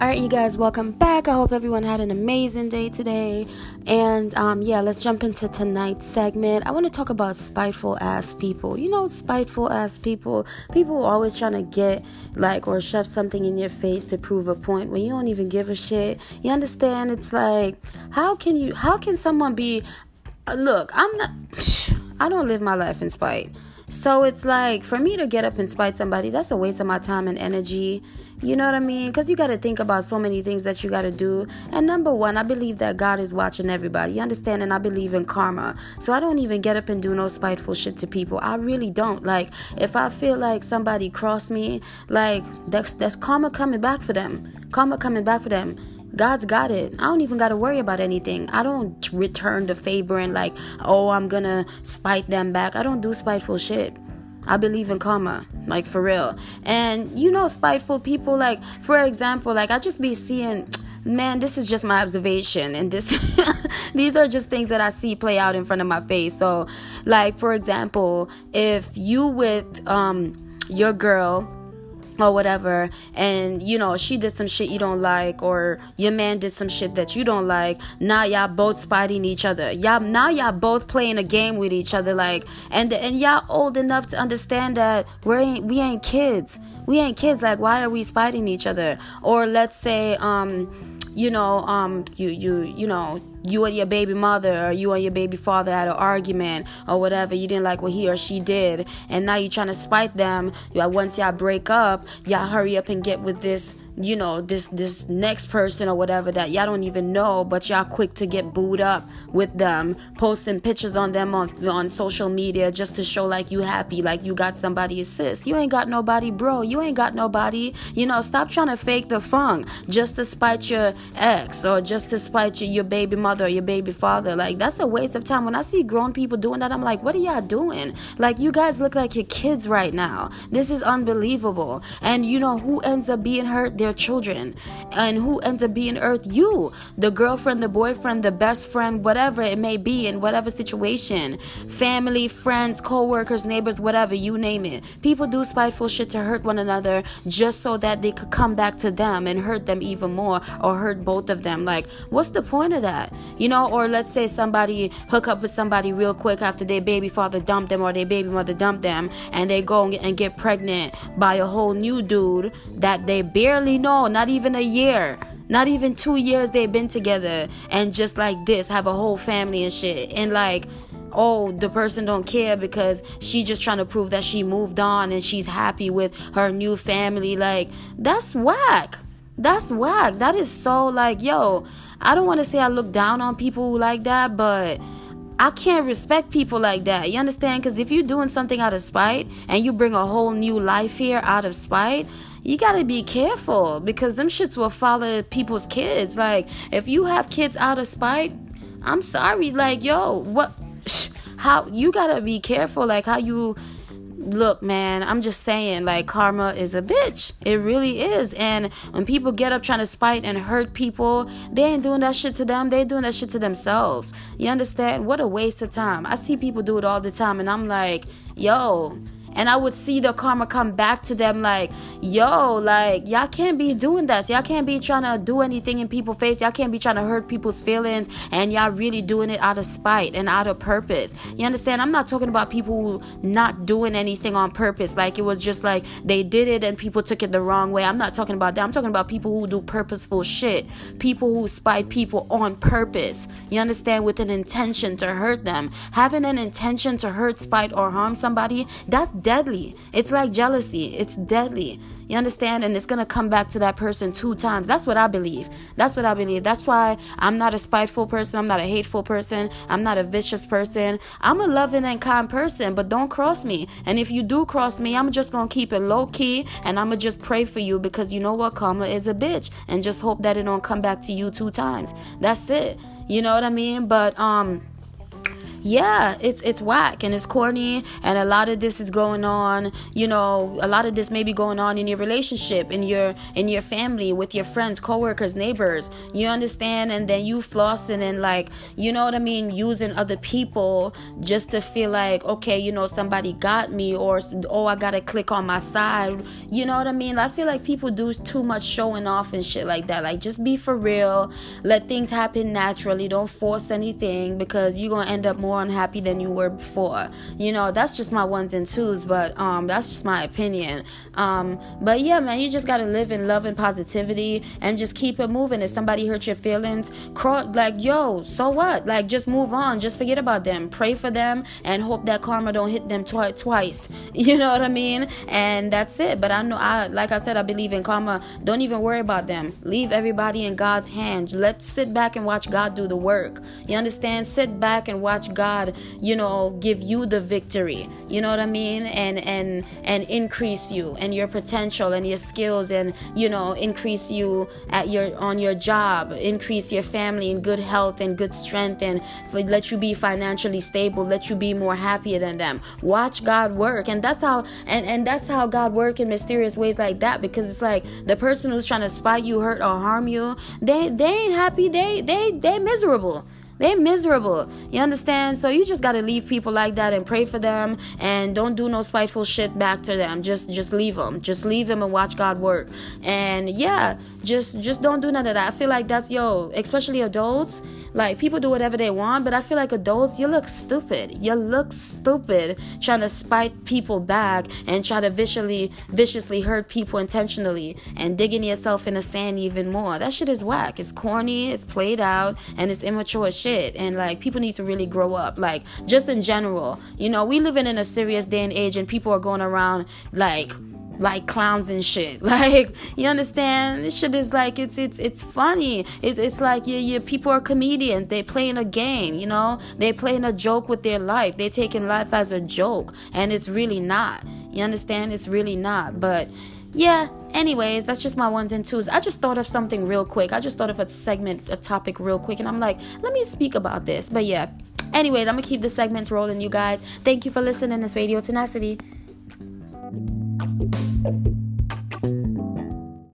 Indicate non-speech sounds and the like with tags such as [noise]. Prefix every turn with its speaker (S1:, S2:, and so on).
S1: All right, you guys, welcome back. I hope everyone had an amazing day today. And um, yeah, let's jump into tonight's segment. I want to talk about spiteful ass people. You know, spiteful ass people. People always trying to get like or shove something in your face to prove a point when you don't even give a shit. You understand? It's like, how can you? How can someone be? Look, I'm not. [sighs] I don't live my life in spite. So it's like for me to get up and spite somebody, that's a waste of my time and energy. You know what I mean? Because you got to think about so many things that you got to do. And number one, I believe that God is watching everybody. You understand? And I believe in karma. So I don't even get up and do no spiteful shit to people. I really don't. Like, if I feel like somebody crossed me, like, that's, that's karma coming back for them. Karma coming back for them. God's got it. I don't even got to worry about anything. I don't return the favor and like, oh, I'm gonna spite them back. I don't do spiteful shit. I believe in karma, like for real. And you know, spiteful people, like for example, like I just be seeing, man, this is just my observation, and this, [laughs] these are just things that I see play out in front of my face. So, like for example, if you with um your girl or whatever and you know she did some shit you don't like or your man did some shit that you don't like now y'all both spiting each other. Y'all now y'all both playing a game with each other like and and y'all old enough to understand that we ain't we ain't kids. We ain't kids like why are we spiting each other? Or let's say um you know, um, you you you know, you and your baby mother or you and your baby father had an argument or whatever. You didn't like what he or she did, and now you're trying to spite them. Once y'all break up, y'all hurry up and get with this you know this this next person or whatever that y'all don't even know but y'all quick to get booed up with them posting pictures on them on on social media just to show like you happy like you got somebody assist you ain't got nobody bro. You ain't got nobody. You know stop trying to fake the funk just to spite your ex or just to spite your, your baby mother or your baby father. Like that's a waste of time. When i see grown people doing that i'm like what are y'all doing? Like you guys look like your kids right now. This is unbelievable. And you know who ends up being hurt? They're their children. And who ends up being earth? You, the girlfriend, the boyfriend, the best friend, whatever it may be, in whatever situation. Family, friends, co workers, neighbors, whatever, you name it. People do spiteful shit to hurt one another just so that they could come back to them and hurt them even more or hurt both of them. Like, what's the point of that? You know, or let's say somebody hook up with somebody real quick after their baby father dumped them or their baby mother dumped them and they go and get pregnant by a whole new dude that they barely know, not even a year. Not even two years they've been together and just like this have a whole family and shit. And like, oh, the person don't care because she just trying to prove that she moved on and she's happy with her new family. Like, that's whack. That's whack. That is so like, yo, I don't want to say I look down on people like that, but I can't respect people like that. You understand? Because if you're doing something out of spite and you bring a whole new life here out of spite, you gotta be careful because them shits will follow people's kids. Like, if you have kids out of spite, I'm sorry. Like, yo, what? How you gotta be careful, like how you look, man, I'm just saying, like, karma is a bitch. It really is. And when people get up trying to spite and hurt people, they ain't doing that shit to them. They doing that shit to themselves. You understand? What a waste of time. I see people do it all the time, and I'm like, yo, and I would see the karma come back to them like, yo, like y'all can't be doing that. Y'all can't be trying to do anything in people's face. Y'all can't be trying to hurt people's feelings and y'all really doing it out of spite and out of purpose. You understand? I'm not talking about people who not doing anything on purpose. Like it was just like they did it and people took it the wrong way. I'm not talking about that. I'm talking about people who do purposeful shit. People who spite people on purpose. You understand? With an intention to hurt them. Having an intention to hurt, spite, or harm somebody, that's deadly. It's like jealousy. It's deadly. You understand? And it's going to come back to that person two times. That's what I believe. That's what I believe. That's why I'm not a spiteful person. I'm not a hateful person. I'm not a vicious person. I'm a loving and kind person, but don't cross me. And if you do cross me, I'm just going to keep it low key and I'm going to just pray for you because you know what? Karma is a bitch. And just hope that it don't come back to you two times. That's it. You know what I mean? But, um, yeah, it's it's whack and it's corny and a lot of this is going on, you know, a lot of this may be going on in your relationship, in your in your family, with your friends, coworkers, neighbors. You understand? And then you flossing and like, you know what I mean, using other people just to feel like, okay, you know, somebody got me or oh, I got to clique on my side. You know what I mean? I feel like people do too much showing off and shit like that. Like just be for real. Let things happen naturally. Don't force anything because you're going to end up more unhappy than you were before. You know, that's just my ones and twos, but um that's just my opinion. Um but yeah, man, you just got to live in love and positivity and just keep it moving. If somebody hurt your feelings, crawl, like yo, so what? Like just move on. Just forget about them. Pray for them and hope that karma don't hit them twi- twice. [laughs] You know what I mean? And that's it. But I know I like I said I believe in karma. Don't even worry about them. Leave everybody in God's hands. Let's sit back and watch God do the work. You understand? Sit back and watch God, you know, give you the victory. You know what I mean? And and and increase you and your potential and your skills and you know, increase you at your on your job, increase your family in good health and good strength and for, let you be financially stable, let you be more happier than them. Watch God work. And that's how and and that's how God work in mysterious ways like that because it's like the person who's trying to spite you, hurt or harm you, they they ain't happy. They they they miserable. They're miserable. You understand? So you just gotta leave people like that and pray for them and don't do no spiteful shit back to them. Just just leave them. Just leave them and watch God work. And yeah, just just don't do none of that. I feel like that's yo, especially adults. Like people do whatever they want, but I feel like adults, you look stupid. You look stupid trying to spite people back and try to viciously viciously hurt people intentionally and digging yourself in the sand even more. That shit is whack. It's corny, it's played out, and it's immature shit and like people need to really grow up like just in general you know we living in a serious day and age and people are going around like like clowns and shit. [laughs] Like you understand? This shit is like it's it's it's funny. It's it's like yeah yeah people are comedians. They playing a game. You know they playing a joke with their life. They taking life as a joke, and it's really not. You understand? It's really not. But yeah, anyways, that's just my ones and twos. I just thought of something real quick. I just thought of a segment, a topic real quick, and I'm like, let me speak about this. But yeah, anyways, I'm gonna keep the segments rolling, you guys. Thank you for listening. This radio tenacity.